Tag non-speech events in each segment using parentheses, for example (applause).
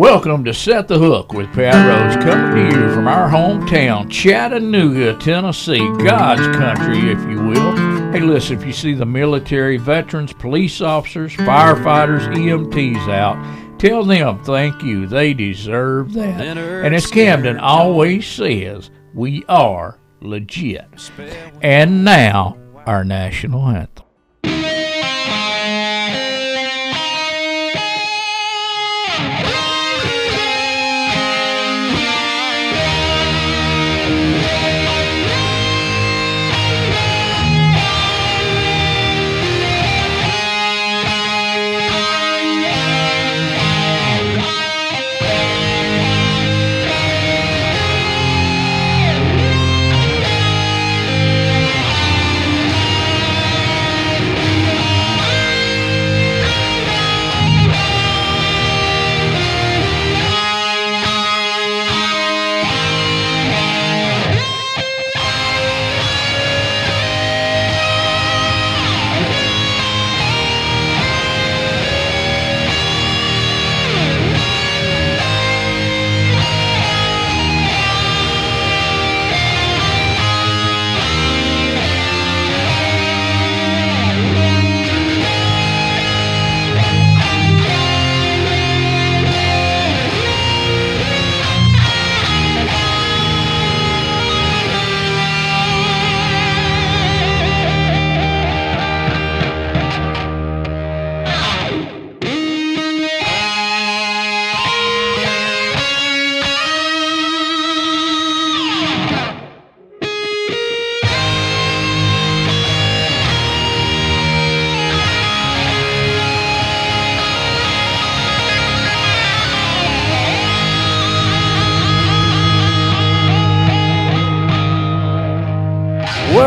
Welcome to Set the Hook with Pat Rose, coming to you from our hometown, Chattanooga, Tennessee, God's country, if you will. Hey, listen, if you see the military, veterans, police officers, firefighters, EMTs out, tell them thank you. They deserve that. And as Camden always says, we are legit. And now, our national anthem.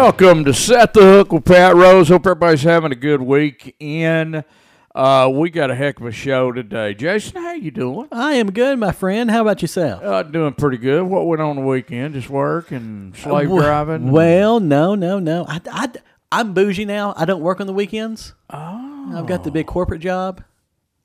Welcome to Set the Hook with Pat Rose. Hope everybody's having a good week. And uh, we got a heck of a show today. Jason, how you doing? I am good, my friend. How about yourself? Uh, doing pretty good. What went on the weekend? Just work and slave Uh, driving? Well, no, no, no. I, I, I'm bougie now. I don't work on the weekends. oh. I've got the big corporate job,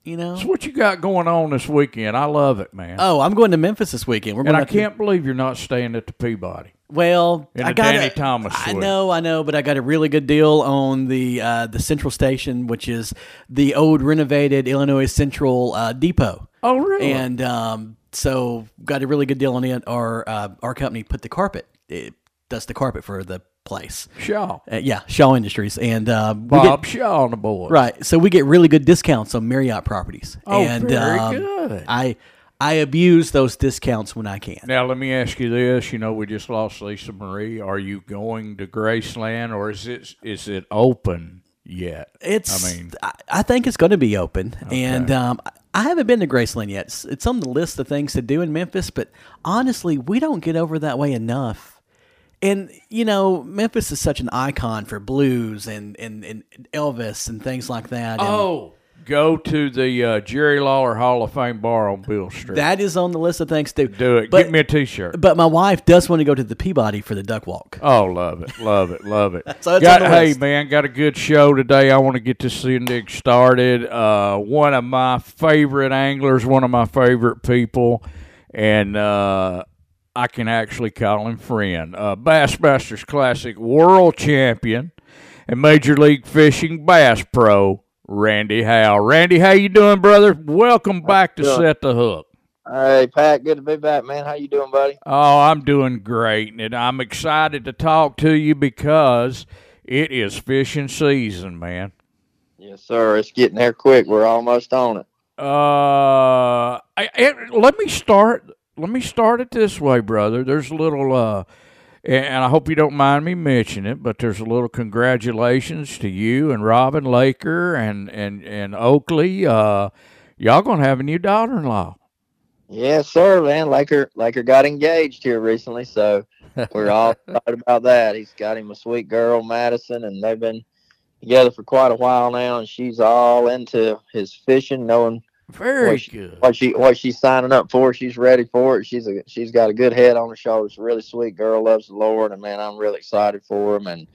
you know. So what you got going on this weekend? I love it, man. Oh, I'm going to Memphis this weekend. We're going and I can't believe you're not staying at the Peabody. Well, In I got Danny a- Thomas I know, I know, but I got a really good deal on the uh, the Central Station, which is the old renovated Illinois Central uh, Depot. Oh, really? and um, so got a really good deal on it. Our uh, our company put the carpet, it does the carpet for the place. Shaw. Uh, yeah, Shaw Industries, and we Bob get, Shaw on the board. right. So we get really good discounts on Marriott properties. Oh, and, very um, good. I I abuse those discounts when I can. Now let me ask you this: You know, we just lost Lisa Marie. Are you going to Graceland, or is it is it open yet? It's. I I mean- I, think it's going to be open, and um, I haven't been to Graceland yet. It's, it's on the list of things to do in Memphis, but honestly, we don't get over that way enough. And you know, Memphis is such an icon for blues and and, and Elvis and things like that. and Oh, go to the uh, Jerry Lawler Hall of Fame bar on Beale Street. that is on the list of things to do. Do it. But, Get me a T-shirt. but my wife does want to go to the Peabody for the duck walk. Oh, love it, love it, love it. (laughs) So got, hey man, got a good show today. I want to get this thing started. Uh, one of my favorite anglers, one of my favorite people, and uh, I can actually call him friend. Uh, Bassmasters Classic world champion and Major League Fishing Bass Pro, Randy Howell. Randy, how you doing, brother? Welcome back to? Set the Hook. Hey Pat, good to be back, man. How you doing, buddy? Oh, I'm doing great, and I'm excited to talk to you because it is fishing season, man. Yes, sir. It's getting there quick. We're almost on it. Uh, I, I- let me start. Let me start it this way, brother. There's a little, uh, and I hope you don't mind me mentioning it, but there's a little congratulations to you and Robin Laker and and and Oakley. Uh, y'all gonna have a new daughter-in-law. Yes, sir, man. Laker Laker got engaged here recently, so we're all (laughs) excited about that. He's got him a sweet girl, Madison, and they've been together for quite a while now. And she's all into his fishing, knowing Very Well, she- good. what she what she's signing up for. She's ready for it. She's a she's got a good head on her shoulders. Really sweet girl, loves the Lord, and man, I'm really excited for him. And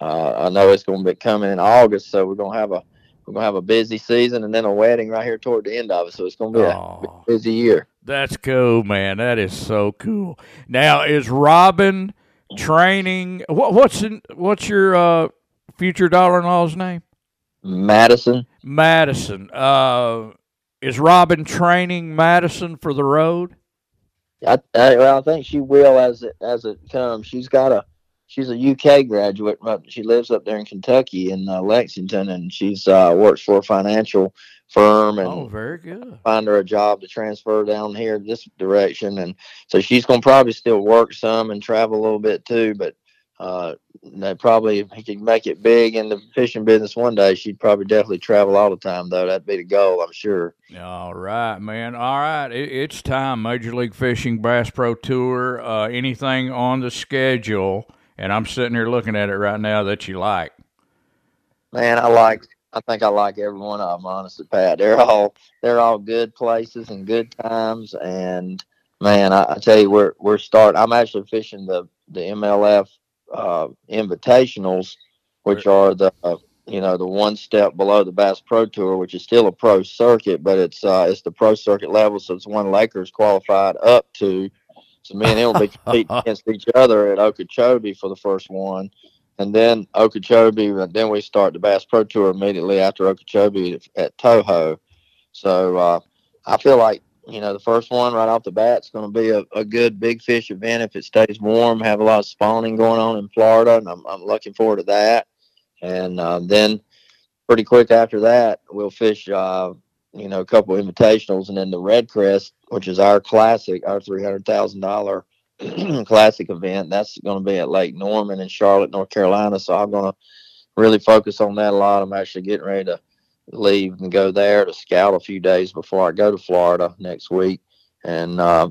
uh, I know it's going to be coming in August, so we're going to have a we're gonna have a busy season and then a wedding right here toward the end of it. So it's gonna be Oh. a busy year. That's cool, man. That is so cool. Now, is Robin training? What, what's in, what's your uh, future daughter-in-law's name? Madison. Madison. Uh, is Robin training Madison for the road? I, I well, I think she will as it as it comes. She's got a she's a UK graduate. but She lives up there in Kentucky in uh, Lexington, and she's uh, works for a financial firm and Oh, very good. find her a job to transfer down here this direction. And so she's gonna probably still work some and travel a little bit too. But uh, they probably if he could make it big in the fishing business one day, she'd probably definitely travel all the time though. That'd be the goal, I'm sure. All right, man. All right, it, it's time. Major League Fishing Bass Pro Tour. Uh, anything on the schedule? And I'm sitting here looking at it right now that you like. Man, I like. I think I like every one of them. Honestly, Pat, they're all they're all good places and good times. And man, I, I tell you, we're we're starting. I'm actually fishing the the MLF uh, invitationals, which are the uh, you know the one step below the Bass Pro Tour, which is still a pro circuit, but it's uh, it's the pro circuit level, so it's one Lakers qualified up to. So me and him will be (laughs) competing against each other at Okeechobee for the first one and then Okeechobee, and then we start the Bass Pro Tour immediately after Okeechobee at, at Toho. So uh, I feel like you know the first one right off the bat is going to be a, a good big fish event if it stays warm. Have a lot of spawning going on in Florida, and I'm, I'm looking forward to that. And uh, then pretty quick after that, we'll fish. Uh, you know, a couple of invitationals, and then the Red Crest, which is our classic, our three hundred thousand dollar (clears throat) classic event. That's going to be at Lake Norman in Charlotte, North Carolina. So I'm going to really focus on that a lot. I'm actually getting ready to leave and go there to scout a few days before I go to Florida next week. And uh,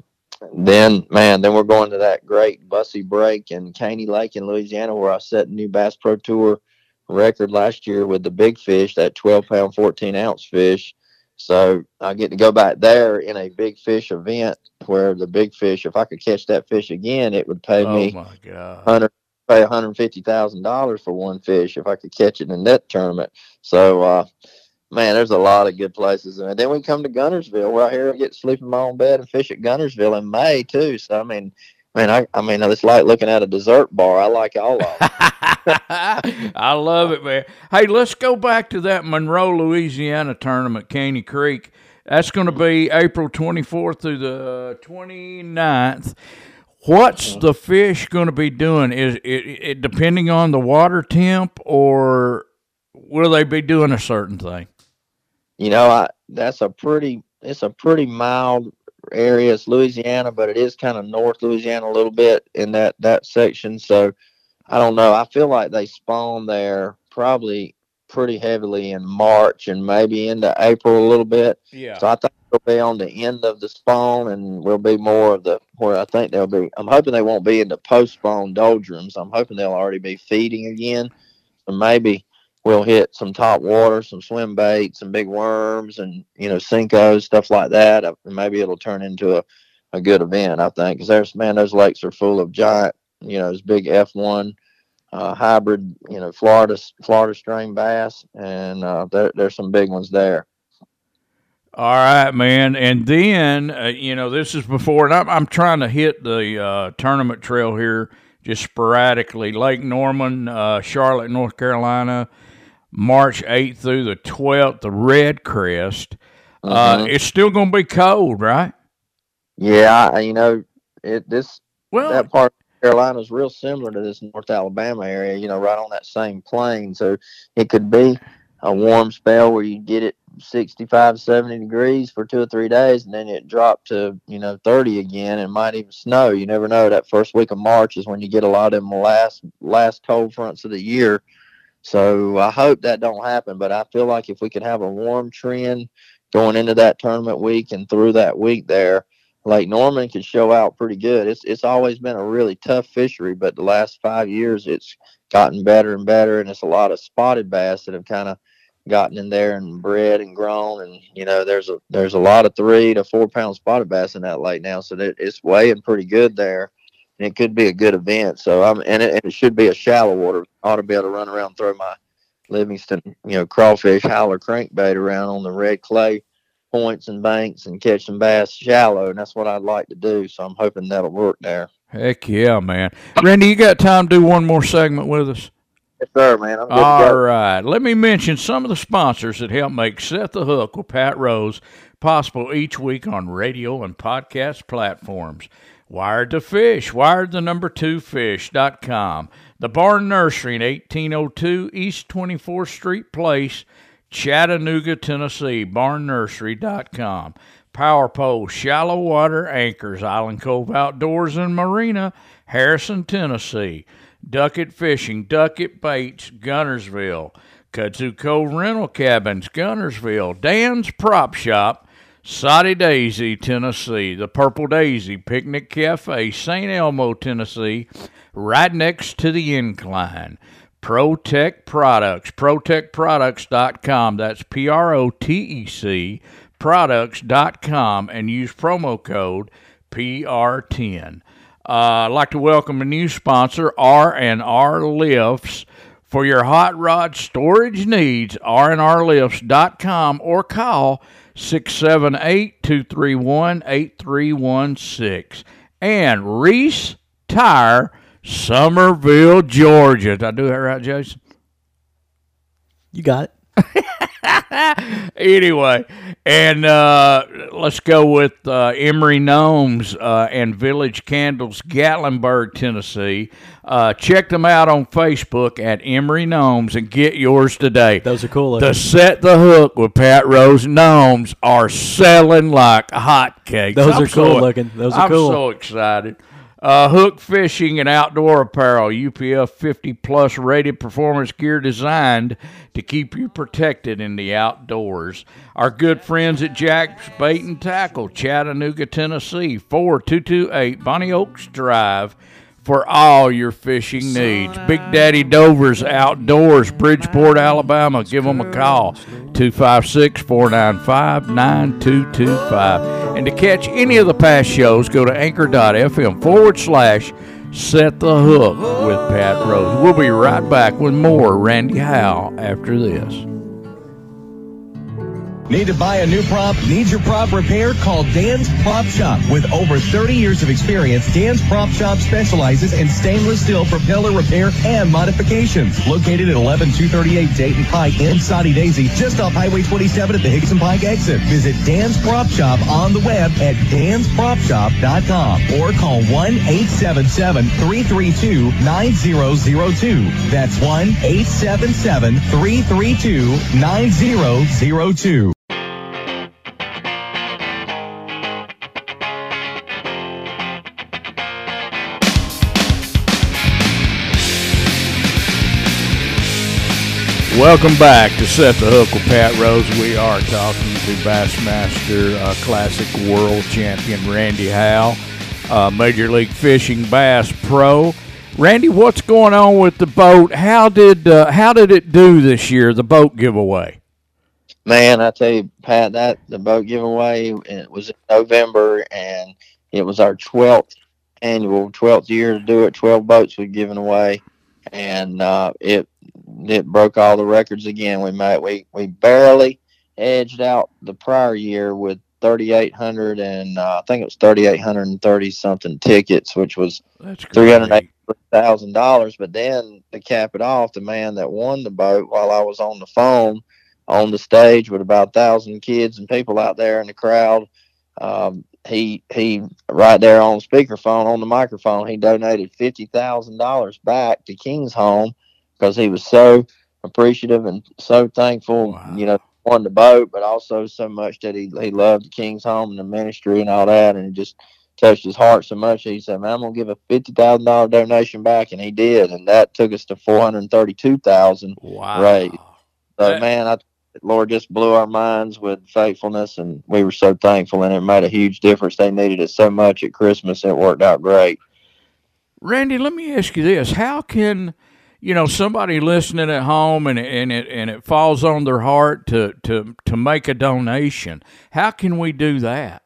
then, man, then we're going to that great Bussey Brake in Caney Lake in Louisiana where I set a new Bass Pro Tour record last year with the big fish, that 12 pound, 14 ounce fish. So I get to go back there in a big fish event where the big fish, if I could catch that fish again, it would pay Oh me my God. hundred pay one hundred fifty thousand dollars for one fish if I could catch it in that tournament. So uh, man, there's a lot of good places, and then we come to Guntersville. We're out here, get to sleep in my own bed and fish at Guntersville in May too. So I mean, man, I I mean, it's like looking at a dessert bar. I like all of them. (laughs) I love it, man. Hey, let's go back to that Monroe, Louisiana tournament, Caney Creek. That's going to be April 24th through the uh, 29th. What's mm-hmm. the fish going to be doing? Is it, it depending on the water temp, or will they be doing a certain thing? You know, I that's a pretty it's a pretty mild area. It's Louisiana, but it is kind of North Louisiana a little bit in that that section. So I don't know. I feel like they spawn there probably pretty heavily in March and maybe into April a little bit. Yeah. So I think they'll be on the end of the spawn and we'll be more of the where I think they'll be. I'm hoping they won't be in the post spawn doldrums. I'm hoping they'll already be feeding again. So maybe we'll hit some top water, some swim bait, some big worms, and you know Senkos, stuff like that. Uh, Maybe it'll turn into a, a good event. I think because there's man, those lakes are full of giant, you know, those big F1 uh, hybrid, you know, Florida Florida strain bass, and uh, there, there's some big ones there. All right, man. And then, uh, you know, this is before, and I'm, I'm trying to hit the uh, tournament trail here just sporadically. Lake Norman, uh, Charlotte, North Carolina, March 8th through the 12th, the Red Crest. Uh, Mhm. it's still going to be cold, right? Yeah, you know, it this Well, that part of Carolina is real similar to this North Alabama area, you know, right on that same plane. So it could be a warm spell where you get it 65, 70 degrees for two or three days, and then it dropped to, you know, 30 again. It might even snow. You never know. That first week of March is when you get a lot of them last, last cold fronts of the year. So I hope that don't happen, but I feel like if we could have a warm trend going into that tournament week and through that week there, Lake Norman could show out pretty good. It's it's always been a really tough fishery, but the last five years it's gotten better and better, and it's a lot of spotted bass that have kind of gotten in there and bred and grown, and you know there's a there's a lot of three to four pound spotted bass in that lake now, so it's weighing pretty good there, and it could be a good event. So I'm and it, and it should be a shallow water. I ought to be able to run around, and throw my Livingston, you know, crawfish howler crankbait around on the red clay points and banks and catch some bass shallow, and that's what I'd like to do. So I'm hoping that'll work there. Heck yeah, man. Randy, you got time to do one more segment with us? Yes, sir, man. I'm All right. Let me mention some of the sponsors that help make Set the Hook with Pat Rose possible each week on radio and podcast platforms. Wired to Fish, wired the number two fish.com. The Barn Nursery in 1802 East 24th Street Place, Chattanooga, Tennessee. BarnNursery.com. Power Pole, Shallow Water Anchors, Island Cove Outdoors and Marina, Harrison, Tennessee. Duckett Fishing, Duckett Baits, Guntersville. Kudzu Cove Rental Cabins, Guntersville. Dan's Prop Shop, Soddy Daisy, Tennessee. The Purple Daisy Picnic Cafe, St. Elmo, Tennessee, right next to the incline. Protec Products, protecproducts.com. That's P R O T E C, products.com, and use promo code PR10. Uh, I'd like to welcome a new sponsor, R&R Lifts. For your hot rod storage needs, rnrlifts.com or call 678-231-8316. And Reese Tire, Summerville, Georgia. Did I do that right, Jason? You got it. (laughs) anyway, and uh, let's go with uh, Emery Gnomes uh, and Village Candles, Gatlinburg, Tennessee. Uh, check them out on Facebook at Emery Gnomes and get yours today. Those are cool. The Set the Hook with Pat Rose Gnomes are selling like hotcakes. Those I'm are cool so, looking. Those are cool. I'm so excited. Uh, hook fishing and outdoor apparel, UPF 50 plus rated performance gear designed to keep you protected in the outdoors. Our good friends at Jack's Bait and Tackle, Chattanooga, Tennessee, 4228 Bonnie Oaks Drive for all your fishing needs. Big Daddy Dover's Outdoors, Bridgeport, Alabama. Give them a call, 256 495 9225. And to catch any of the past shows, go to anchor.fm forward slash set the hook with Pat Rose. We'll be right back with more Randy Howell after this. Need to buy a new prop? Need your prop repaired? Call Dan's Prop Shop. With over 30 years of experience, Dan's Prop Shop specializes in stainless steel propeller repair and modifications. Located at 11238 Dayton Pike in Soddy Daisy, just off Highway 27 at the Hickson Pike exit. Visit Dan's Prop Shop on the web at danspropshop.com or call 1-877-332-9002. That's 1-877-332-9002. Welcome back to Set the Hook with Pat Rose. We are talking to Bassmaster uh, Classic World Champion Randy Howell, uh, Major League Fishing Bass Pro. Randy, what's going on with the boat? How did uh, how did it do this year? The boat giveaway. Man, I tell you, Pat, that the boat giveaway it was in November, and it was our twelfth annual, twelfth year to do it. Twelve boats we given away, and uh, it it broke all the records again. We made we we barely edged out the prior year with 3,800 and uh, I think it was 3,830 something tickets, which was three hundred eighty thousand dollars. But then to cap it off, the man that won the boat while I was on the phone on the stage with about a thousand kids and people out there in the crowd, um, he he right there on speakerphone on the microphone, he donated fifty thousand dollars back to King's Home because he was so appreciative and so thankful, Wow. you know, won the boat, but also so much that he he loved the King's Home and the ministry and all that, and it just touched his heart so much. He said, "Man, I'm gonna give a fifty thousand dollar donation back," and he did, and that took us to four hundred thirty two thousand. Wow. Right. So, That- man, I Lord just blew our minds with faithfulness, and we were so thankful, and it made a huge difference. They needed it so much at Christmas, it worked out great. Randy, let me ask you this: How can you know somebody listening at home and it, and it and it falls on their heart to to to make a donation? How can we do that?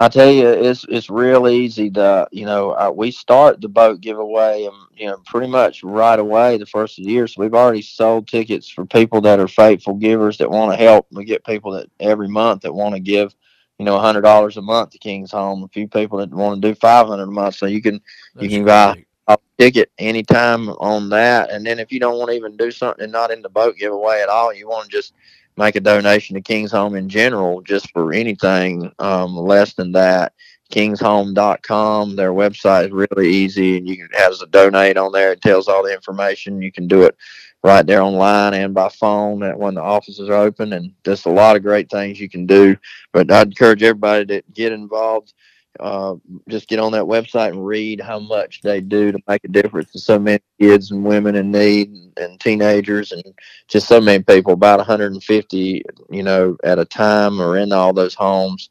I tell you, it's it's real easy to you know uh, we start the boat giveaway and you know pretty much right away the first of the year. So we've already sold tickets for people that are faithful givers that want to help. We get people that every month that want to give you know, a hundred dollars a month to King's Home. A few people that want to do five hundred a month, so you can That's you can buy a ticket anytime on that. And then if you don't want to even do something not in the boat giveaway at all, you want to just make a donation to King's Home in general, just for anything um, less than that. KingsHome.com. Their website is really easy, and you can has a donate on there. It tells all the information. You can do it right there online and by phone when the offices are open and just a lot of great things you can do but i'd encourage everybody to get involved uh, just get on that website and read how much they do to make a difference to so many kids and women in need and, and teenagers and just so many people about 150 you know at a time or in all those homes.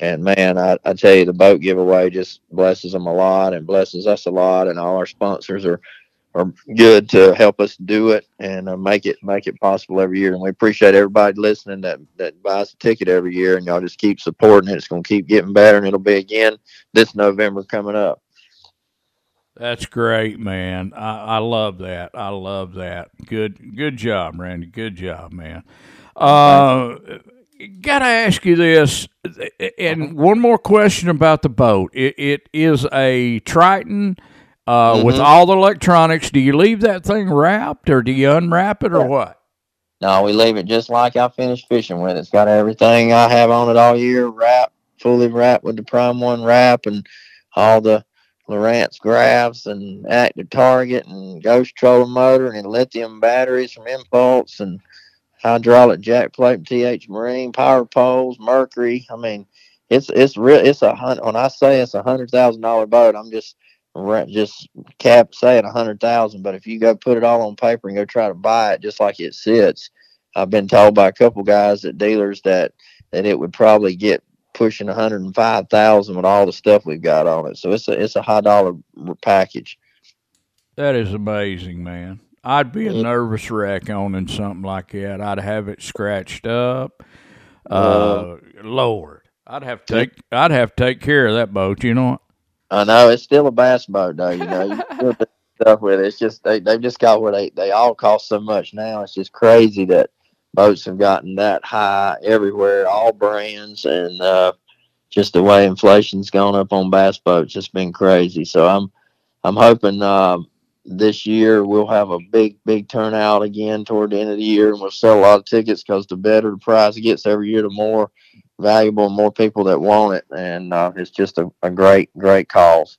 And man I, I tell you the boat giveaway just blesses them a lot and blesses us a lot and all our sponsors are are good to help us do it and uh, make it make it possible every year. And we appreciate everybody listening that that buys a ticket every year, and y'all just keep supporting it. It's going to keep getting better, and it'll be again this November coming up. That's great, man. I, I love that. I love that. Good good job, Randy. Good job, man. Uh, gotta ask you this, and one more question about the boat. It, it is a Triton uh, mm-hmm. With all the electronics, do you leave that thing wrapped or do you unwrap it or yeah. what? No, we leave it just like I finished fishing with. It's got everything I have on it all year wrapped, fully wrapped with the Prime One wrap and all the Lowrance graphs and active target and ghost trolling motor and lithium batteries from Impulse and hydraulic jack plate from TH Marine, power poles, Mercury. I mean, it's it's real. It's a hundred. When I say it's a hundred thousand dollar boat, I'm just just cap saying a hundred thousand, but if you go put it all on paper and go try to buy it just like it sits, I've been told by a couple guys at dealers that that it would probably get pushing a hundred and five thousand with all the stuff we've got on it. So it's a it's a high dollar package. That is amazing, man. I'd be a nervous wreck owning something like that. I'd have it scratched up. Uh, uh Lord, I'd have to take I'd have to take care of that boat. You know what? I know it's still a bass boat though. You know, you still do (laughs) stuff with it. It's just they they've just got where they they all cost so much now. It's just crazy that boats have gotten that high everywhere, all brands, and uh, just the way inflation's gone up on bass boats, it's been crazy. So I'm I'm hoping uh, this year we'll have a big big turnout again toward the end of the year, and we'll sell a lot of tickets because the better the price gets every year, the more valuable, more people that want it, and uh, it's just a, a, great, great cause.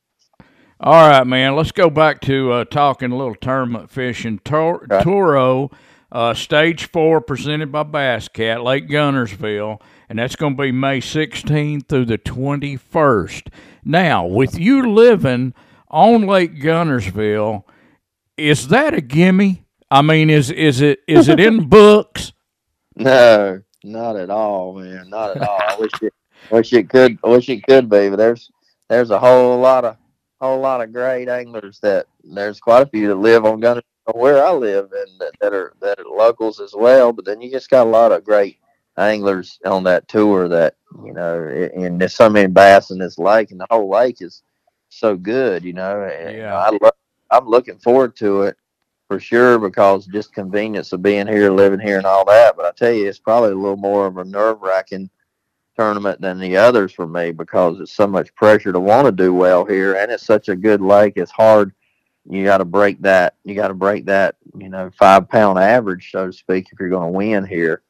All right, man. Let's go back to uh, talking a little tournament fishing. Tor- okay. Toro, uh, Stage Four, presented by Bass Cat, Lake Guntersville, and that's going to be May 16th through the 21st. Now, with you living on Lake Guntersville, is that a gimme? I mean, is is it is it in (laughs) books? No, not at all, man. Not at all. I wish it wish it could I wish it could be, but there's there's a whole lot of whole lot of great anglers that there's quite a few that live on Gunner where I live and that, that are that are locals as well. But then you just got a lot of great anglers on that tour that you know, and there's so many bass in this lake, and the whole lake is so good, you know. And yeah, I love, I'm looking forward to it for sure because just convenience of being here, living here, and all that. But I tell you, it's probably a little more of a nerve wracking tournament than the others for me because it's so much pressure to want to do well here, and it's such a good lake. It's hard. You got to break that. You got to break that. You know, five pound average, so to speak, if you're going to win here.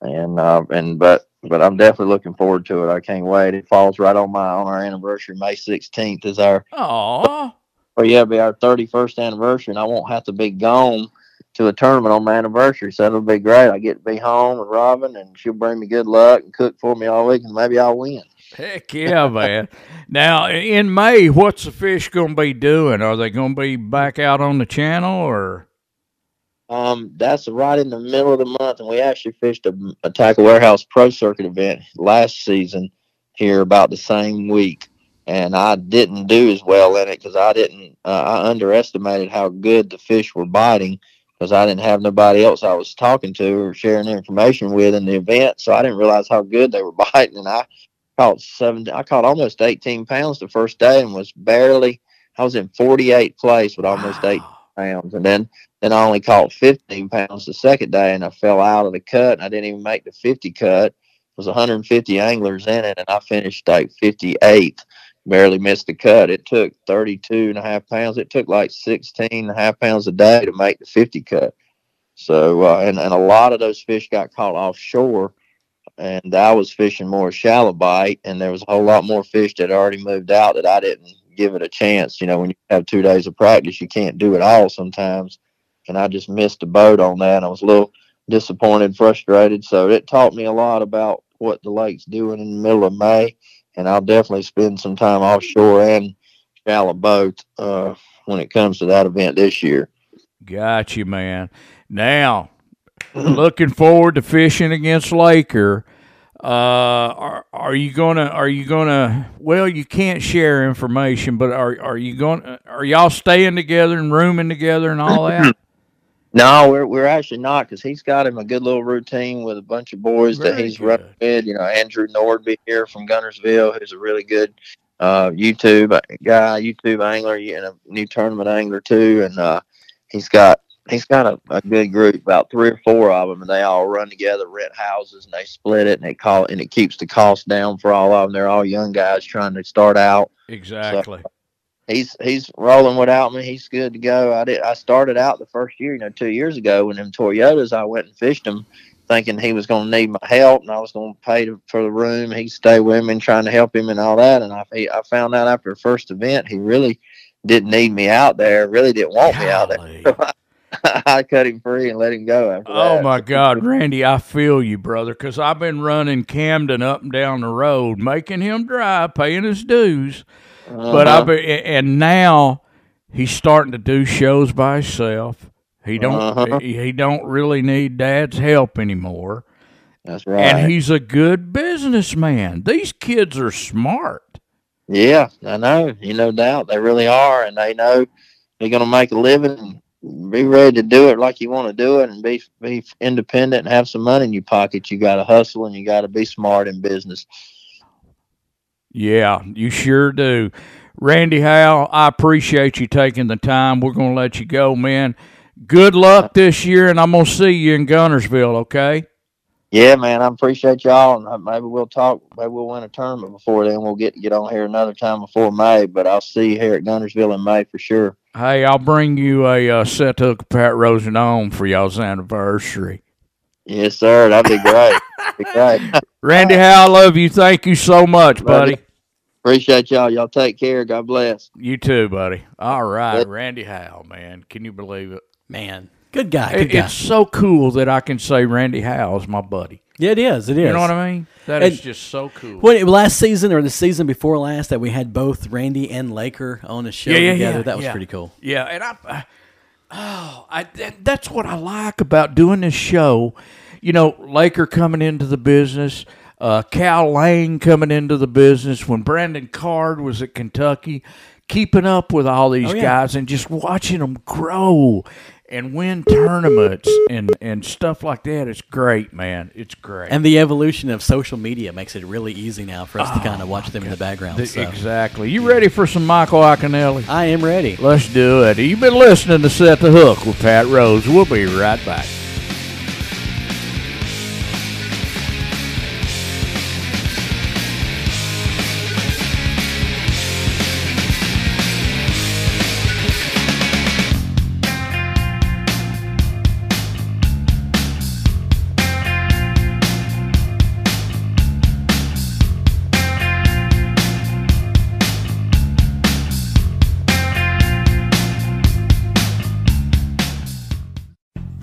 And uh, and but but I'm definitely looking forward to it. I can't wait. It falls right on my on our anniversary. May 16th is our. Aww or yeah, it'll be our 31st anniversary, and I won't have to be gone to a tournament on my anniversary. So it'll be great. I get to be home with Robin, and she'll bring me good luck and cook for me all week, and maybe I'll win. Heck yeah, man. (laughs) now, in May, what's the fish going to be doing? Are they going to be back out on the channel or? Um, that's right in the middle of the month, and we actually fished a, a Tackle Warehouse Pro Circuit event last season here about the same week and I didn't do as well in it because I didn't. Uh, I underestimated how good the fish were biting because I didn't have nobody else I was talking to or sharing information with in the event, so I didn't realize how good they were (laughs) biting. And I caught seven. I caught almost 18 pounds the first day and was barely. I was in 48th place with almost eight pounds, and then then I only caught 15 pounds the second day, and I fell out of the cut. And I didn't even make the 50 cut. It was 150 anglers in it, and I finished like 58th. Barely missed the cut. It took 32 and a half pounds. It took like 16 and a half pounds a day to make the 50 cut. So, uh, and, and a lot of those fish got caught offshore and I was fishing more shallow bite, and there was a whole lot more fish that already moved out that I didn't give it a chance. You know, when you have two days of practice, you can't do it all sometimes, and I just missed the boat on that. I was a little disappointed, frustrated. So it taught me a lot about what the lake's doing in the middle of May, and I'll definitely spend some time offshore and shallow boat uh, when it comes to that event this year. Got you, man. Now, looking forward to fishing against Laker. Uh, are are you gonna are you gonna well you can't share information but are are you going? to are y'all staying together and rooming together and all that (clears throat) no we're we're actually not because he's got him a good little routine with a bunch of boys Very that he's good. running with you know andrew nordby here from guntersville who's a really good uh youtube guy youtube angler and a new tournament angler too and uh he's got he's got a, a good group, about three or four of them, and they all run together, rent houses, and they split it, and they call and it keeps the cost down for all of them. They're all young guys trying to start out. exactly He's he's rolling without me. He's good to go. I did. I started out the first year, you know, two years ago when them Toyotas. I went and fished him, thinking he was going to need my help, and I was going to pay to, for the room. He'd stay with me and trying to help him and all that. And I he, I found out after the first event, he really didn't need me out there. Really didn't want me out there. Golly. (laughs) I cut him free and let him go after Oh that. my God, Randy, I feel you, brother, because I've been running Camden up and down the road, making him drive, paying his dues. But Uh-huh. I've been, and now he's starting to do shows by himself. He don't Uh-huh. he, he don't really need dad's help anymore. That's right. And he's a good businessman. These kids are smart. yeah, I know. You no doubt they really are, and they know they're going to make a living and be ready to do it like you want to do it, and be be independent and have some money in your pocket. You got to hustle and you got to be smart in business. Yeah, you sure do. Randy Howell, I appreciate you taking the time. We're going to let you go, man. Good luck this year, and I'm going to see you in Guntersville, okay? Yeah, man, I appreciate y'all, and uh, maybe we'll talk. Maybe we'll win a tournament before then. We'll get get on here another time before May, but I'll see you here at Guntersville in May for sure. Hey, I'll bring you a uh, set hook of Pat Rosen on for y'all's anniversary. Yes, sir. That'd be great. That'd be great. (laughs) Randy Howell, I love you. Thank you so much, Love buddy. you. Appreciate y'all. Y'all take care. God bless. You too, buddy. All right, Yep. Randy Howell, man. Can you believe it? Man, good guy. Good It- guy. It's so cool that I can say Randy Howell is my buddy. yeah, it is. It is. You know what I mean? That is And- just so cool. When last season or the season before last that we had both Randy and Laker on a show Yeah, yeah, together, yeah, that was yeah. pretty cool. Yeah, and I, I oh, I that, that's what I like about doing this show. You know, Laker coming into the business, uh, Cal Lane coming into the business when Brandon Card was at Kentucky, keeping up with all these Oh, yeah. guys and just watching them grow and win tournaments and and stuff like that. It's great, man. It's great. And the evolution of social media makes it really easy now for us to kind of watch them in the background. The- so. Exactly. You ready for some Michael Iaconelli? I am ready. Let's do it. You've been listening to Set the Hook with Pat Rose. We'll be right back.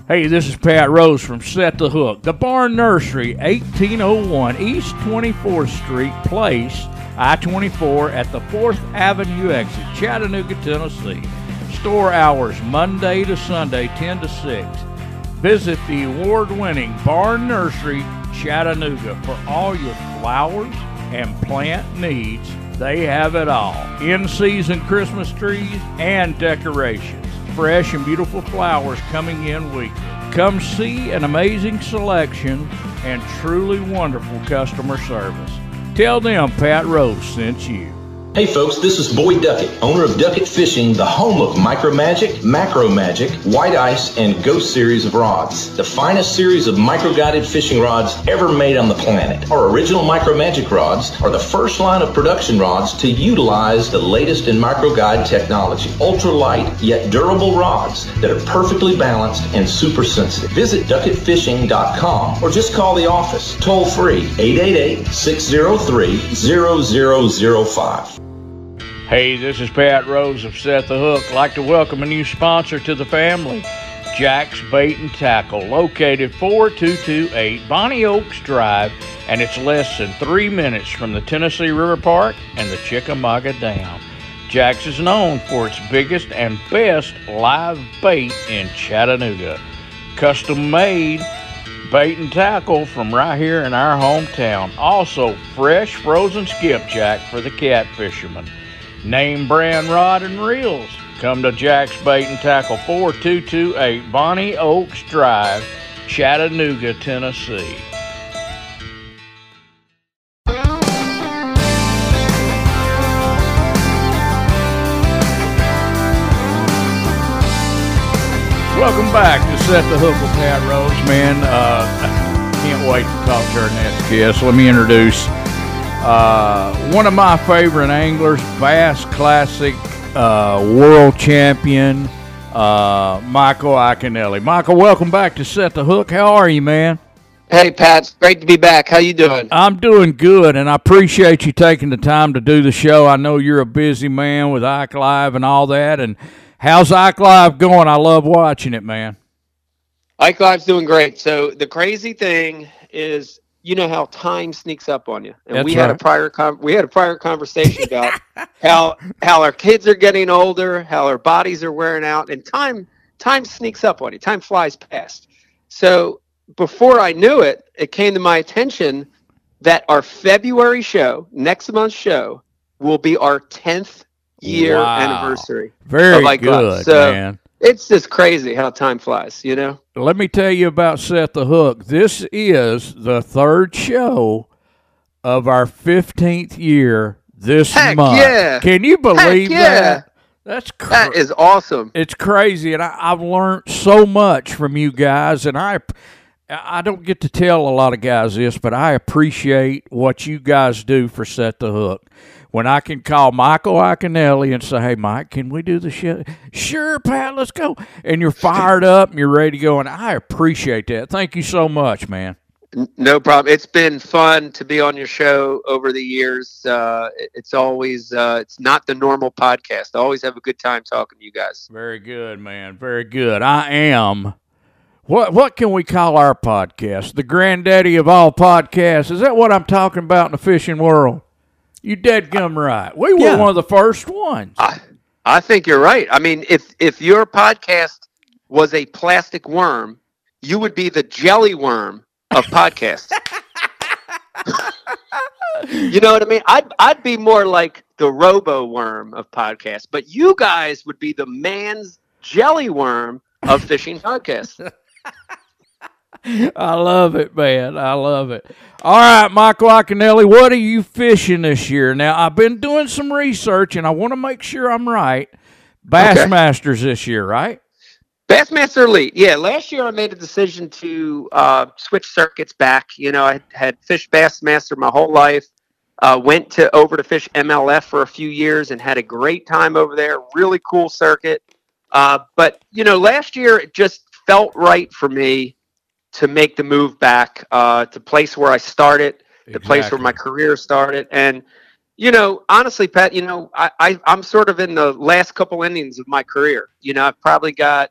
Hey, this is Pat Rose from Set the Hook. The Barn Nursery, 1801 East 24th Street Place, I 24 at the 4th Avenue exit, Chattanooga, Tennessee. Store hours Monday to Sunday, 10 to 6. Visit the award winning Barn Nursery, Chattanooga for all your flowers and plant needs. They have it all in season Christmas trees and decorations fresh and beautiful flowers coming in weekly. Come see an amazing selection and truly wonderful customer service. Tell them Pat Rose sent you. Hey folks, this is Boyd Duckett, owner of Duckett Fishing, the home of Micro Magic, Macro Magic, White Ice, and Ghost series of rods. The finest series of micro-guided fishing rods ever made on the planet. Our original Micro Magic rods are the first line of production rods to utilize the latest in micro guide technology. Ultra light yet durable rods that are perfectly balanced and super sensitive. Visit duckettfishing.com or just call the office toll free 888 603 0005. Hey, this is Pat Rose of Set the Hook. like to welcome a new sponsor to the family, Jack's Bait and Tackle, located 4228 Bonnie Oaks Drive, and it's less than three minutes from the Tennessee River Park and the Chickamauga Dam. Jack's is known for its biggest and best live bait in Chattanooga. Custom made bait and tackle from right here in our hometown. Also, fresh frozen skipjack for the cat fishermen. Name brand rod and reels. Come to Jack's Bait and Tackle 4228 Bonnie Oaks Drive, Chattanooga, Tennessee. Welcome back to Set the Hook with Pat Rose, man. Uh, can't wait to talk to our next guest. Let me introduce uh, one of my favorite anglers, Bass Classic uh, world champion, uh, Michael Iaconelli. Michael, welcome back to Set the Hook. How are you, man? Hey, Pat. It's great to be back. How you doing? I'm doing good, and I appreciate you taking the time to do the show. I know you're a busy man with Ike Live and all that. And how's Ike Live going? I love watching it, man. Ike Live's doing great. So the crazy thing is you know how time sneaks up on you. And That's we had a prior we had a prior conversation (laughs) about how how our kids are getting older, how our bodies are wearing out, and time time sneaks up on you. Time flies past. So before I knew it, it came to my attention that our February show, next month's show, will be our tenth year Wow. anniversary. Very good, So- man. It's just crazy how time flies, you know? Let me tell you about Set the Hook. This is the third show of our 15th year this Heck month. yeah. Can you believe yeah. that? That's crazy. That is awesome. it's crazy and I, i've learned so much from you guys and i i don't get to tell a lot of guys this but i appreciate what you guys do for set the hook when i can call michael Iaconelli and say hey mike can we do the show?" sure pat let's go and you're fired up and you're ready to go and i appreciate that thank you so much man No problem. It's been fun to be on your show over the years. Uh, it's always uh, it's not the normal podcast. I always have a good time talking to you guys. very good man very good i am what what can we call our podcast? The granddaddy of all podcasts. Is that what I'm talking about in the fishing world? You dead gum right. We were Yeah. one of the first ones. I, I think you're right. I mean, if if your podcast was a plastic worm, you would be the jelly worm of podcasts. (laughs) you know what I mean? I'd I'd be more like the robo worm of podcasts, but you guys would be the man's jelly worm of fishing podcasts. (laughs) (laughs) I love it, man. I love it. All right, Michael Iaconelli, what are you fishing this year? Now, I've been doing some research, and I want to make sure I'm right. Bassmasters this year, right? Bassmaster Elite. Yeah, last year I made a decision to uh, switch circuits back. You know, I had fished Bassmaster my whole life. Uh, went to over to fish MLF for a few years and had a great time over there. Really cool circuit. Uh, but you know, last year it just felt right for me to make the move back uh, to place where I started, the place where my career started, and you know, honestly, Pat, you know, I, I I'm sort of in the last couple innings of my career. You know, I've probably got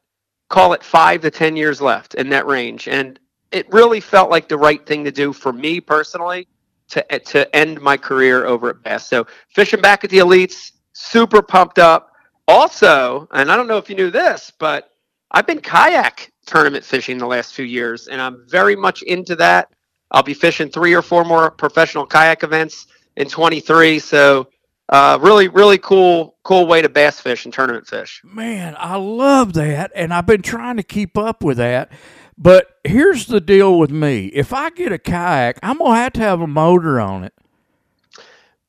call it five to ten years left in that range, and it really felt like the right thing to do for me personally to to end my career over at Bass. So fishing back at the elites, super pumped up. Also, and I don't know if you knew this, but I've been kayak tournament fishing the last few years, and I'm very much into that. I'll be fishing three or four more professional kayak events in 23. So, uh, really, really cool, cool way to bass fish and tournament fish. Man, I love that, and I've been trying to keep up with that. But here's the deal with me: if I get a kayak, I'm gonna have to have a motor on it.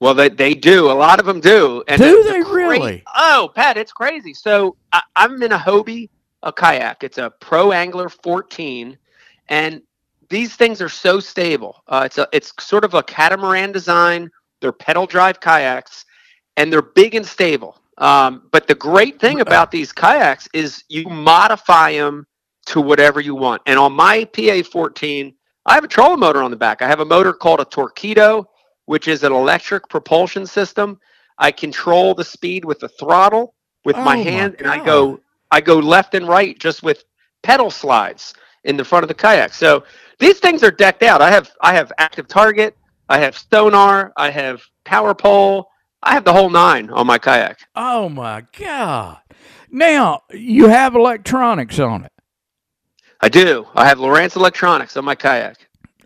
Well, they, they do. A lot of them do. And do the, they the really? oh, Pat, it's crazy. So I, I'm in a Hobie, a kayak. It's a Pro Angler 14, and these things are so stable. Uh, it's a it's sort of a catamaran design. They're pedal drive kayaks, and they're big and stable. Um, but the great thing about these kayaks is you modify them to whatever you want. And on my PA 14, I have a trolling motor on the back. I have a motor called a Torqeedo which is an electric propulsion system. I control the speed with the throttle with oh my hand, my and I go I go left and right just with pedal slides in the front of the kayak. So these things are decked out. I have I have active target, I have sonar, I have power pole, I have the whole nine on my kayak. Oh my god! Now you have electronics on it. I do. I have Lowrance Electronics on my kayak.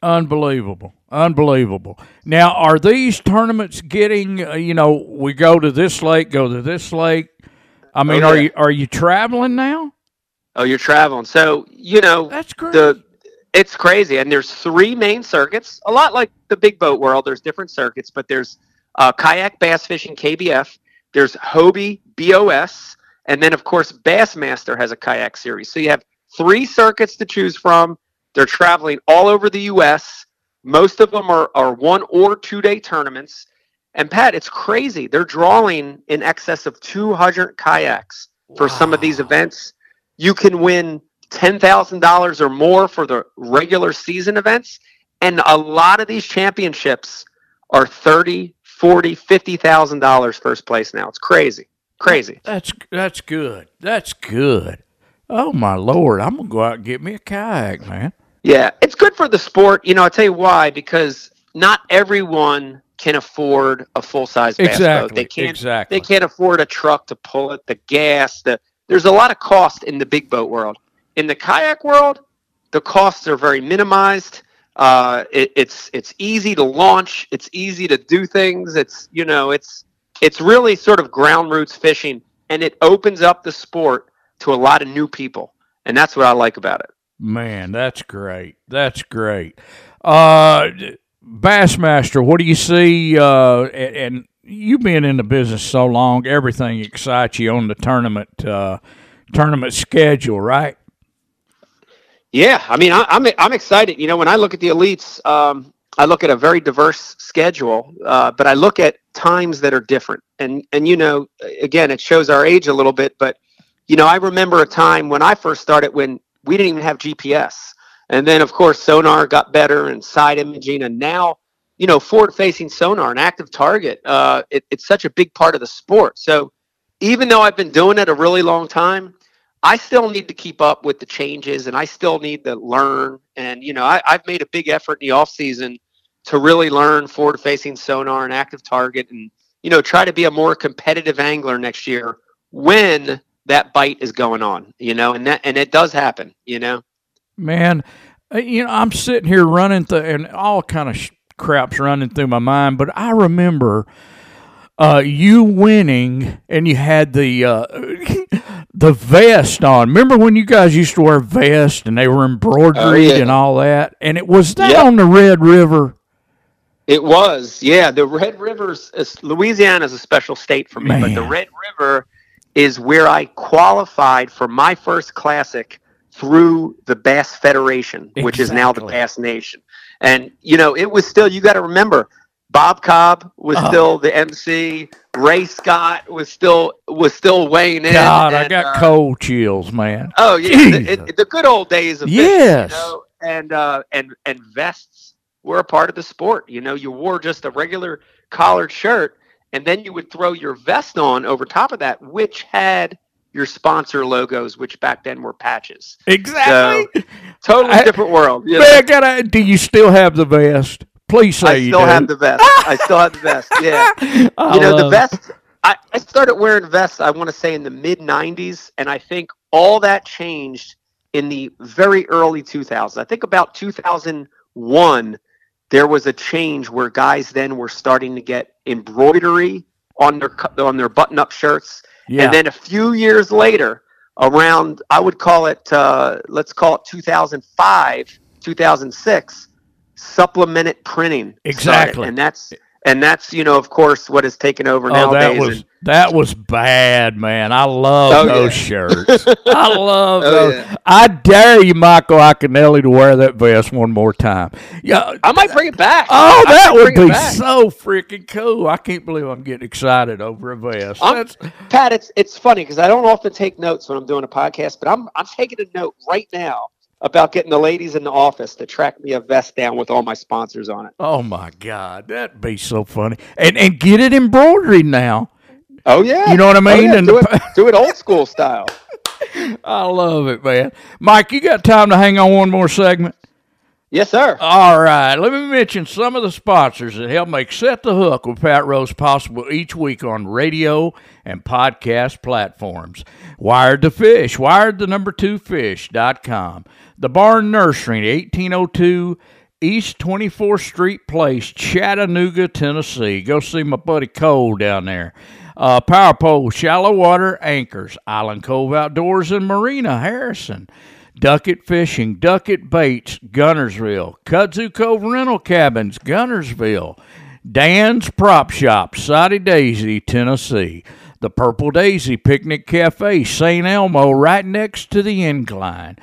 Unbelievable. Unbelievable. Now, are these tournaments getting, uh, you know, we go to this lake, go to this lake? I mean, okay. are you are you traveling now? Oh, you're traveling. So, you know, That's great. The, it's crazy. And there's three main circuits, a lot like the big boat world. There's different circuits, but there's uh, kayak bass fishing KBF, there's Hobie BOS, and then, of course, Bassmaster has a kayak series. So you have three circuits to choose from they're traveling all over the U.S. Most of them are, are one or two day tournaments. And Pat, it's crazy. They're drawing in excess of 200 kayaks for wow. some of these events. You can win $10,000 or more for the regular season events. And a lot of these championships are 30, 40, $50,000 first place now. It's crazy. Crazy. That's that's good. That's good. Oh my lord, I'm gonna go out and get me a kayak, man. Yeah, it's good for the sport. You know, I'll tell you why. Because not everyone can afford a full size bass boat. They can't. Exactly. They can't afford a truck to pull it, the gas. The there's a lot of cost in the big boat world. In the kayak world, the costs are very minimized. Uh, it, it's it's easy to launch. It's easy to do things. It's you know it's it's really sort of ground roots fishing, and it opens up the sport to a lot of new people, and that's what I like about it. Man, that's great. That's great. Uh, Bassmaster, what do you see? Uh, and you've been in the business so long, everything excites you on the tournament uh, tournament schedule, right? Yeah, I mean, I, am I'm, I'm excited. You know, when I look at the elites, um, I look at a very diverse schedule, uh, but I look at times that are different. And and you know, again, it shows our age a little bit, but you know, I remember a time when I first started when we didn't even have GPS. And then, of course, sonar got better and side imaging. And now, you know, forward facing sonar, an active target, uh, it, it's such a big part of the sport. So even though I've been doing it a really long time, I still need to keep up with the changes and I still need to learn. And, you know, I, have made a big effort in the off season to really learn forward facing sonar and active target and, you know, try to be a more competitive angler next year when that bite is going on, you know, and that and it does happen, you know. Man, uh, you know, I'm sitting here running through, and all kind of sh- crap's running through my mind, but I remember uh, you winning, and you had the uh, (laughs) the vest on. Remember when you guys used to wear vests and they were embroidered oh, yeah. and all that? And it was that yep. on the Red River. It was, yeah. The Red Rivers, Louisiana is a special state for me, Man. but the Red River is where I qualified for my first classic through the Bass Federation, exactly. which is now the Bass Nation. And you know, it was still you got to remember Bob Cobb was uh still the MC. Ray Scott was still was still weighing in. God, and, I got uh, cold chills, man. Oh yeah, the, it, the, good old days of yes, you know, and uh, and and vests were a part of the sport. You know, you wore just a regular collared shirt, and then you would throw your vest on over top of that, which had your sponsor logos, which back then were patches. Exactly. So, totally I, different world. You man, gotta, do you still have the vest? Please say you I you still do. have the vest. I still have the vest. (laughs) Yeah. you know the vest. I, I started wearing vests. I want to say in the mid '90s, and I think all that changed in the very early 2000s. I think about 2001 there was a change where guys then were starting to get embroidery on their on their button up shirts, yeah. and then a few years later, around I would call it uh, let's call it 2005, 2006, sublimated printing exactly, started. and that's and that's you know of course what has taken over Oh, nowadays. that was and- that was bad, man. I love Oh, those yeah. shirts. (laughs) I love Oh, those. yeah. I dare you, Michael Iaconelli, to wear that vest one more time. Yeah. I might bring it back. Oh, I that would be so freaking cool! I can't believe I'm getting excited over a vest. That's, Pat, it's it's funny because I don't often take notes when I'm doing a podcast, but I'm I'm taking a note right now about getting the ladies in the office to track me a vest down with all my sponsors on it. oh my God, that'd be so funny. And and get it embroidered now. Oh yeah, You know what I Oh, mean? yeah, And do, the- it, (laughs) do it old school style. I love it, man. Mike, you got time to hang on one more segment? Yes, sir. All right, let me mention some of the sponsors that help make Set the Hook with Pat Rose possible each week on radio and podcast platforms. Wired to Fish, wired the Barn Nursery, 1802 East 24th Street Place, Chattanooga, Tennessee. Go see my buddy Cole down there. Uh, Power Pole, Shallow Water Anchors, Island Cove Outdoors and Marina, Harrison. Duckett Fishing, Duckett Baits, Guntersville, Kudzu Cove Rental Cabins, Guntersville, Dan's Prop Shop, Soddy Daisy, Tennessee, the Purple Daisy Picnic Cafe, St. Elmo, right next to the incline.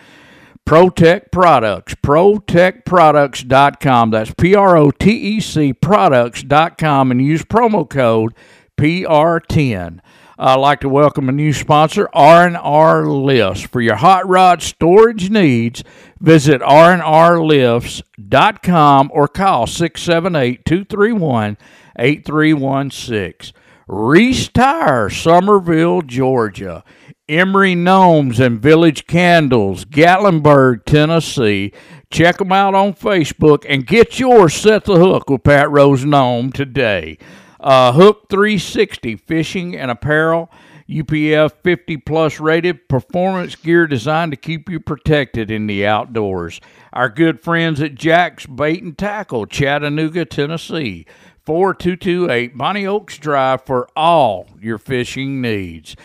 Protec Products, protecproducts.com. That's P R O T E C products.com and use promo code PR10. I'd like to welcome a new sponsor, R&R Lifts. For your hot rod storage needs, visit rnrlifts.com or call 678-231-8316. Reese Tire, Summerville, Georgia. Emery Gnomes and Village Candles, Gatlinburg, Tennessee. Check them out on Facebook and get yours set the hook with Pat Rose Gnome today. Uh, hook 360 Fishing and Apparel. UPF 50 plus rated performance gear designed to keep you protected in the outdoors. Our good friends at Jack's Bait and Tackle, Chattanooga, Tennessee. 4228 Bonnie Oaks Drive for all your fishing needs.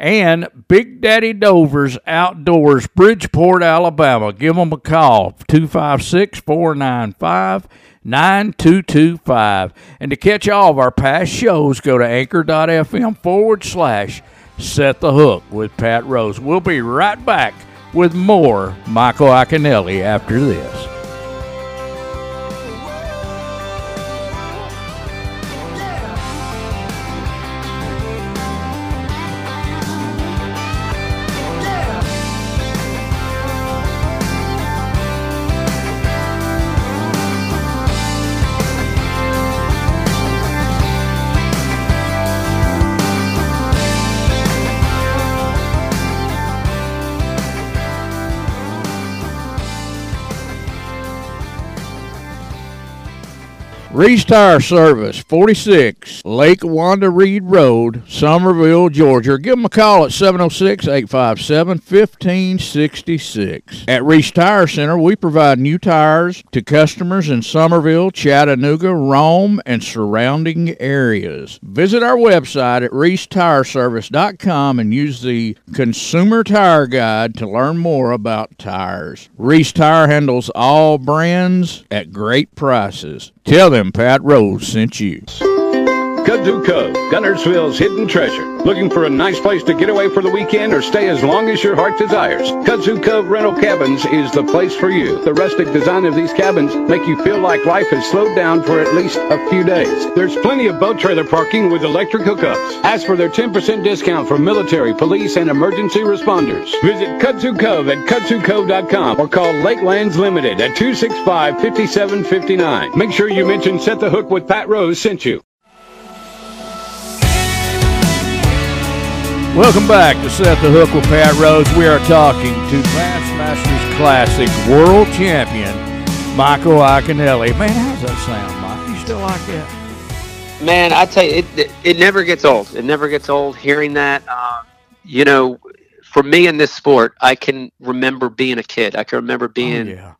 And Big Daddy Dover's Outdoors, Bridgeport, Alabama. Give them a call, 256 495 9225. And to catch all of our past shows, go to anchor.fm forward slash set the hook with Pat Rose. We'll be right back with more Michael Iaconelli after this. Reese Tire Service, 46 Lake Wanda Reed Road, Summerville, Georgia. Give them a call at 706 857 1566. At Reese Tire Center, we provide new tires to customers in Summerville, Chattanooga, Rome, and surrounding areas. Visit our website at reesetireservice.com and use the Consumer Tire Guide to learn more about tires. Reese Tire handles all brands at great prices. Tell them Pat Rose sent you. Kudzu Cove, Guntersville's hidden treasure. Looking for a nice place to get away for the weekend or stay as long as your heart desires? Kudzu Cove Rental Cabins is the place for you. The rustic design of these cabins make you feel like life has slowed down for at least a few days. There's plenty of boat trailer parking with electric hookups. Ask for their 10% discount for military, police, and emergency responders. Visit Kudzu Cove at kudzucove.com or call Lakelands Limited at 265-5759. Make sure you mention Set the Hook with Pat Rose sent you. Welcome back to Set the Hook with Pat Rose. We are talking to Bassmasters Classic World Champion Michael Iaconelli. Man, how's that sound, Mike? You still like that? Man, I tell you, it, it it never gets old. It never gets old hearing that. Um, you know, for me in this sport, I can remember being a kid. I can remember being oh, yeah.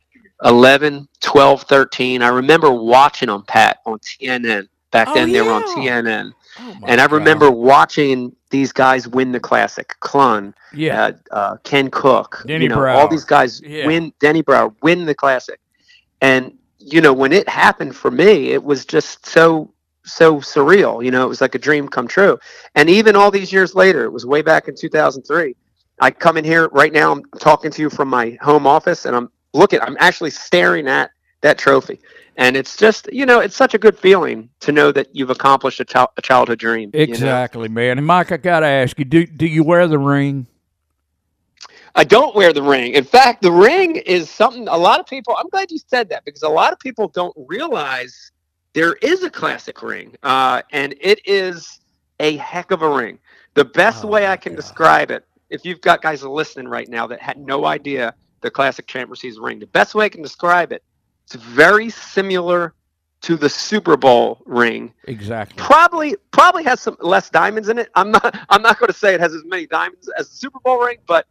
11, 12, 13. I remember watching them, Pat, on TNN. Back Oh, then, they were on. TNN. Oh, And I God. remember watching these guys win the classic. Clunn, Yeah. uh, uh, Ken Cook, Denny you know, Brauer. all these guys Yeah. win. Denny Brauer win the classic, and you know when it happened for me, it was just so so surreal. You know, it was like a dream come true. And even all these years later, it was way back in 2003. I come in here right now. I'm talking to you from my home office, and I'm looking. I'm actually staring at that trophy, and it's just you know, it's such a good feeling to know that you've accomplished a, ch- a childhood dream. you know? Exactly, man. And Mike, I gotta ask you: Do do you wear the ring? I don't wear the ring. In fact, the ring is something a lot of people. I'm glad you said that because a lot of people don't realize there is a classic ring, uh, and it is a heck of a ring. The best Oh, way I can God. describe it, if you've got guys listening right now that had no idea the classic Champ Series ring, the best way I can describe it, it's very similar to the Super Bowl ring. Exactly. Probably, probably has some less diamonds in it. I'm not, I'm not going to say it has as many diamonds as the Super Bowl ring, but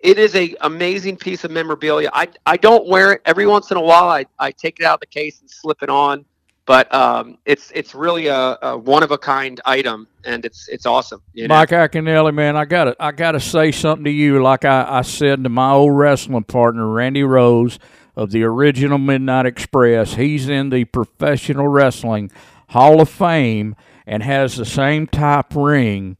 it is a amazing piece of memorabilia. I, I don't wear it every once in a while. I, I take it out of the case and slip it on, but um, it's it's really a, a one of a kind item, and it's it's awesome. You know? Mike Iaconelli, man, I gotta I gotta say something to you. Like I, I said to my old wrestling partner, Randy Rose of the original Midnight Express. He's in the professional wrestling Hall of Fame and has the same type ring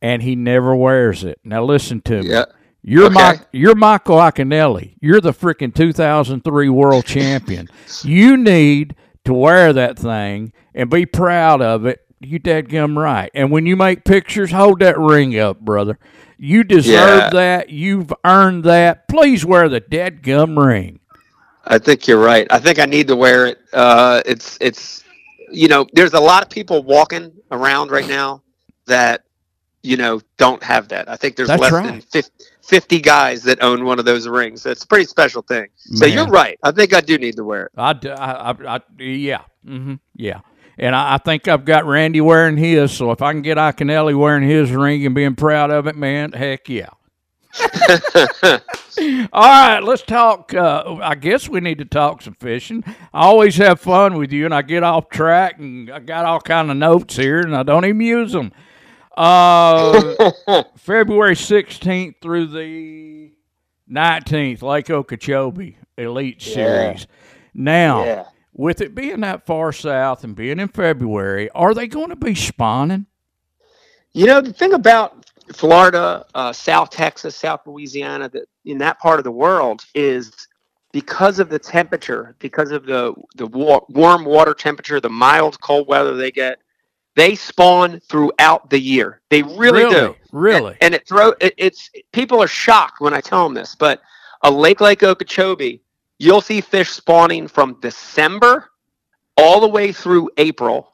and he never wears it. Now listen to me. Yeah. You're Okay. Mike, you're Michael Iaconelli. You're the freaking 2003 world champion. You need to wear that thing and be proud of it. You dadgum right. And when you make pictures, hold that ring up, brother. You deserve Yeah. that. You've earned that. Please wear the dadgum ring. I think you're right. I think I need to wear it. Uh, it's it's you know, there's a lot of people walking around right now that you know don't have that. I think there's That's less right. than 50, 50 guys that own one of those rings. It's a pretty special thing. So you're right. I think I do need to wear it. I, d- I, I- I- yeah, hmm yeah. And I, I think I've got Randy wearing his, so if I can get Iaconelli wearing his ring and being proud of it, man, heck yeah. (laughs) All right, let's talk. Uh, I guess we need to talk some fishing. I always have fun with you, and I get off track, and I got all kind of notes here, and I don't even use them. Uh, (laughs) February 16th through the 19th, Lake Okeechobee Elite Yeah. Series. Now, Yeah. with it being that far south and being in February, are they going to be spawning? You know, the thing about Florida, uh, South Texas, South Louisiana, that in that part of the world is because of the temperature, because of the the wa- warm water temperature, the mild cold weather they get, they spawn throughout the year. They really, do. Really? And it throw it, it's people are shocked when I tell them this, but a lake like Okeechobee, you'll see fish spawning from December all the way through April.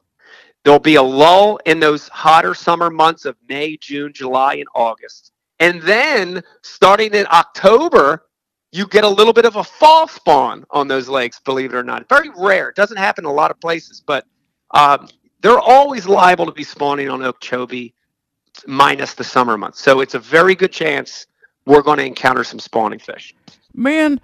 There'll be a lull in those hotter summer months of May, June, July, and August. And then starting in October, you get a little bit of a fall spawn on those lakes, believe it or not. Very rare. It doesn't happen in a lot of places, but um, they're always liable to be spawning on Okeechobee minus the summer months. So it's a very good chance we're going to encounter some spawning fish. Man,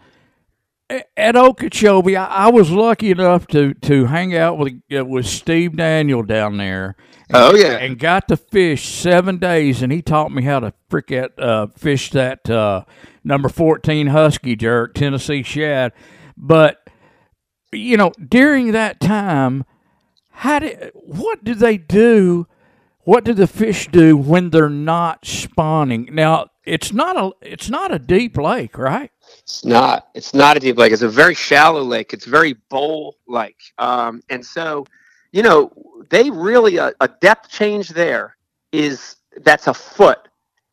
at Okeechobee, I, I was lucky enough to, to hang out with uh, with Steve Daniel down there. Oh, yeah. and got to fish seven days, and he taught me how to frick at, uh, fish that uh, number fourteen husky jerk, Tennessee shad. But you know, during that time, how did what do they do? What do the fish do when they're not spawning? Now, it's not a it's not a deep lake, right? It's not. It's not a deep lake. It's a very shallow lake. It's very bowl like. Um, and so, you know, they really a, a depth change there is that's a foot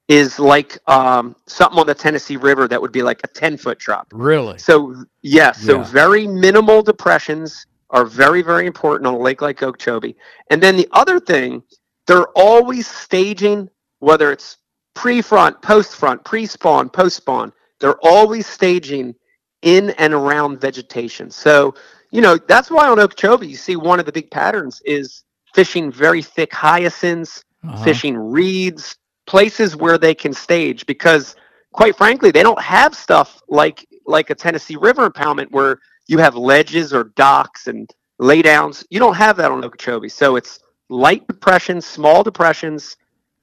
is like um, something on the Tennessee River that would be like a ten foot drop. Really? So yes, so Yeah. very minimal depressions are very very important on a lake like Okeechobee. And then the other thing, they're always staging whether it's pre-front, post-front, pre-spawn, post-spawn. They're always staging in and around vegetation. So you know that's why on Okeechobee you see one of the big patterns is fishing very thick hyacinths, Uh-huh. fishing reeds, places where they can stage because quite frankly they don't have stuff like like a Tennessee River impoundment where you have ledges or docks and laydowns. You don't have that on Okeechobee. So it's light depressions, small depressions,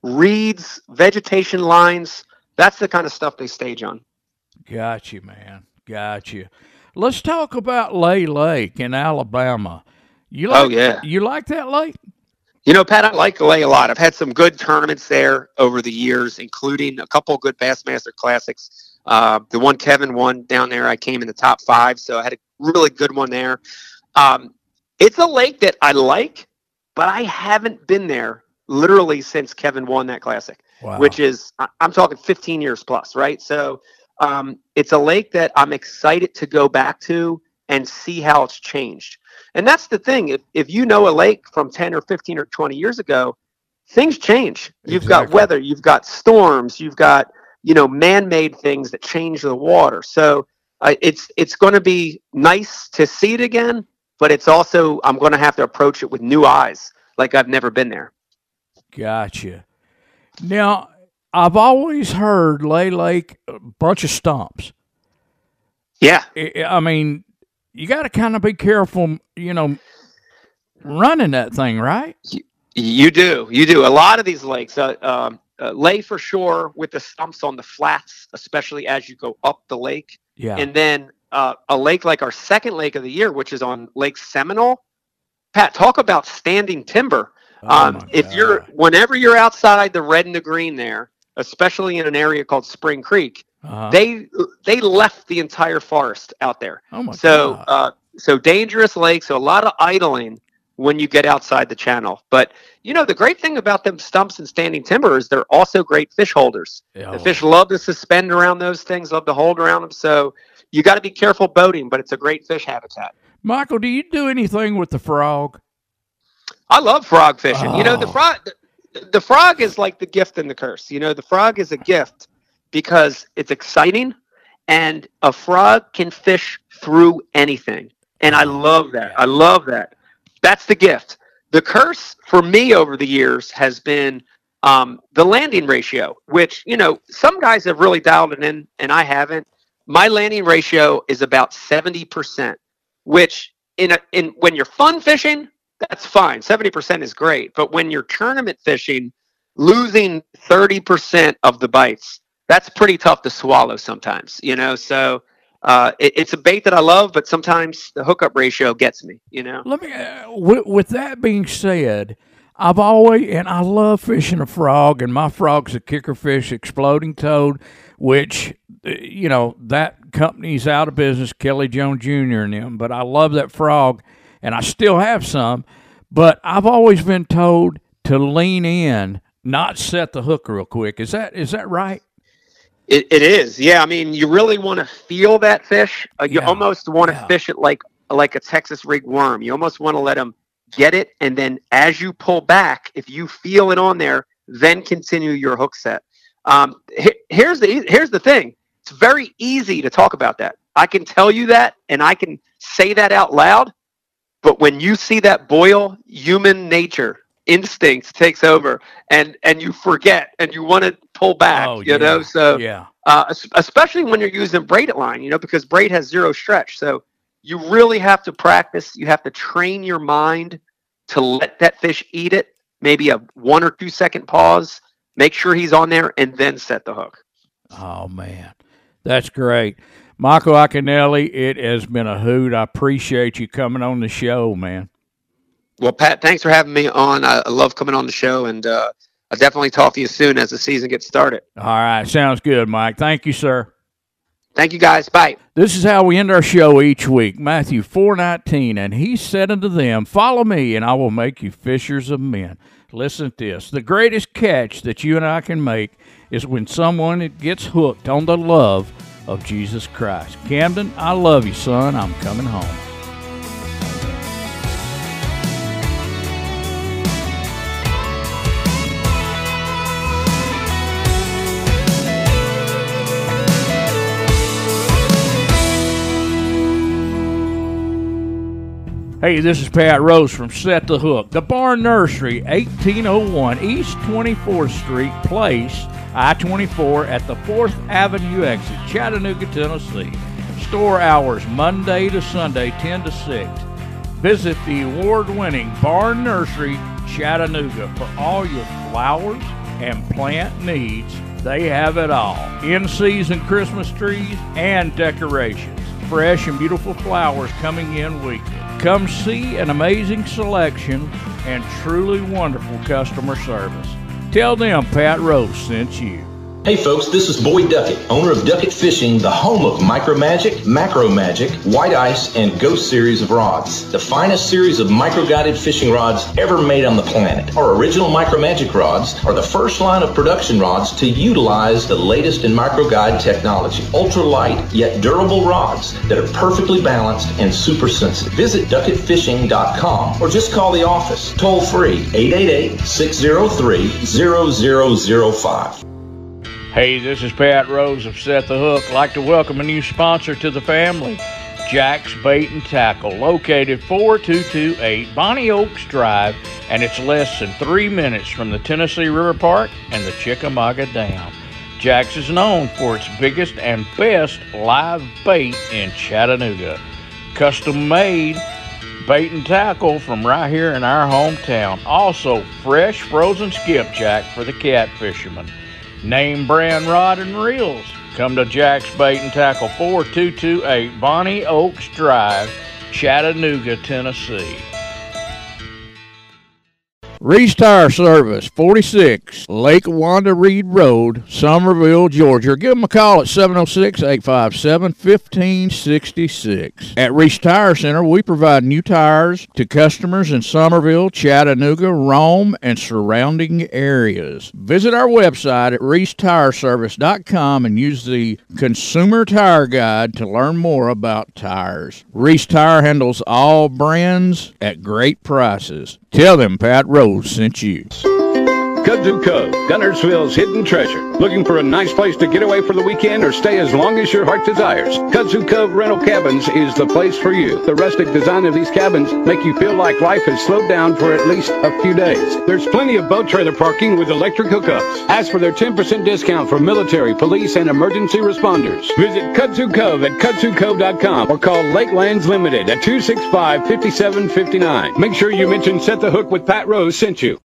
reeds, vegetation lines. That's the kind of stuff they stage on. Got you, man. Got you. Let's talk about Lay Lake in Alabama. You like, Oh, yeah. You like that lake? You know, Pat, I like Lay lake a lot. I've had some good tournaments there over the years, including a couple good Bassmaster Classics. Uh, the one Kevin won down there, I came in the top five, so I had a really good one there. Um, it's a lake that I like, but I haven't been there literally since Kevin won that classic, Wow. which is I'm talking 15 years plus, right? So um, it's a lake that I'm excited to go back to and see how it's changed. And that's the thing. If, if you know a lake from 10 or 15 or 20 years ago, things change. You've got weather, you've got storms, you've got, you know, man-made things that change the water. So uh, it's it's going to be nice to see it again, but it's also I'm going to have to approach it with new eyes, like I've never been there. Gotcha. Now, I've always heard Lay Lake a bunch of stumps. Yeah, I mean, you got to kind of be careful, you know, running that thing, right? You do. You do. A lot of these lakes, uh, um, uh, lay for sure with the stumps on the flats, especially as you go up the lake. Yeah. And then uh, a lake like our second lake of the year, which is on Lake Seminole. Pat, talk about standing timber. Oh, um, if you're, whenever you're outside the red and the green there, especially in an area called Spring Creek, Uh-huh. they they left the entire forest out there. oh my So, God. uh, so dangerous lake. So a lot of idling when you get outside the channel. But you know, the great thing about them stumps and standing timber is they're also great fish holders. Oh, The fish love to suspend around those things, love to hold around them. So you got to be careful boating, but it's a great fish habitat. Michael, do you do anything with the frog? I love frog fishing. You know, the Oh. frog, the, frog is like the gift and the curse. You know, the frog is a gift because it's exciting, and a frog can fish through anything, and I love that. I love that. That's the gift. The curse for me over the years has been um, the landing ratio, which you know some guys have really dialed it in, and I haven't. My landing ratio is about seventy percent, which in a, in when you're fun fishing, that's fine. 70% is great. But when you're tournament fishing, losing 30% of the bites, that's pretty tough to swallow sometimes, you know? So uh, it, it's a bait that I love, but sometimes the hookup ratio gets me, you know? Let me. Uh, with, with that being said, I've always and I love fishing a frog, and my frog's a kicker fish, exploding toad, which uh, you know that company's out of business, Kelly Jones Jr. and them. But I love that frog, and I still have some. But I've always been told to lean in, not set the hook real quick. Is that is that right? It, it is. Yeah. I mean, you really want to feel that fish. Uh, you Yeah, almost want to yeah. fish it like like a Texas rig worm. You almost want to let them get it. And then as you pull back, if you feel it on there, then continue your hook set. Um, he- here's the here's the thing. It's very easy to talk about that. I can tell you that, and I can say that out loud. But when you see that boil, human nature instincts takes over, and and you forget, and you want to pull back. Oh, you know, so yeah. uh, especially when you're using braided line, you know, because braid has zero stretch. So you really have to practice. You have to train your mind to let that fish eat it. Maybe a one or two second pause. Make sure he's on there, and then set the hook. Oh man, that's great, Michael Iaconelli. It has been a hoot. I appreciate you coming on the show, man. Well, Pat, thanks for having me on. I, I love coming on the show, and uh, I'll definitely talk to you soon as the season gets started. All right, sounds good, Mike. Thank you, sir. Thank you, guys. Bye. This is how we end our show each week. Matthew 4:19 and he said unto them, "Follow me and I will make you fishers of men." Listen to this. The greatest catch that you and I can make is when someone gets hooked on the love of Jesus Christ. Camden, I love you, son. I'm coming home. Hey, this is Pat Rose from Set the Hook, the Barn Nursery, 1801 East 24th Street Place, I 24 at the 4th Avenue exit, Chattanooga, Tennessee. Store hours Monday to Sunday, 10 to 6. Visit the award winning Barn Nursery, Chattanooga, for all your flowers and plant needs. They have it all in season Christmas trees and decorations fresh and beautiful flowers coming in weekly. Come see an amazing selection and truly wonderful customer service. Tell them Pat Rose sent you. Hey folks, this is Boyd Duckett, owner of Duckett Fishing, the home of Micro Magic, Macro Magic, White Ice, and Ghost series of rods. The finest series of micro-guided fishing rods ever made on the planet. Our original Micro Magic rods are the first line of production rods to utilize the latest in micro guide technology. Ultra light, yet durable rods that are perfectly balanced and super sensitive. Visit duckettfishing.com or just call the office toll free 888 603 0005. Hey, this is Pat Rose of Set the Hook. Like to welcome a new sponsor to the family, Jack's Bait and Tackle, located 4228 Bonnie Oaks Drive, and it's less than three minutes from the Tennessee River Park and the Chickamauga Dam. Jack's is known for its biggest and best live bait in Chattanooga. Custom made bait and tackle from right here in our hometown. Also, fresh frozen skipjack for the cat fishermen. Name brand rod and reels. Come to Jack's Bait and Tackle 4228 Bonnie Oaks Drive, Chattanooga, Tennessee. Reese Tire Service, 46 Lake Wanda Reed Road, Summerville, Georgia. Give them a call at 706 857 1566. At Reese Tire Center, we provide new tires to customers in Summerville, Chattanooga, Rome, and surrounding areas. Visit our website at reesetireservice.com and use the Consumer Tire Guide to learn more about tires. Reese Tire handles all brands at great prices. Tell them Pat Rose sent you. Kudzu Cove, Guntersville's hidden treasure. Looking for a nice place to get away for the weekend or stay as long as your heart desires? Kudzu Cove Rental Cabins is the place for you. The rustic design of these cabins make you feel like life has slowed down for at least a few days. There's plenty of boat trailer parking with electric hookups. Ask for their 10% discount for military, police, and emergency responders. Visit Kudzu Cove at kudzukove.com or call Lakelands Limited at 265-5759. Make sure you mention Set the Hook with Pat Rose sent you.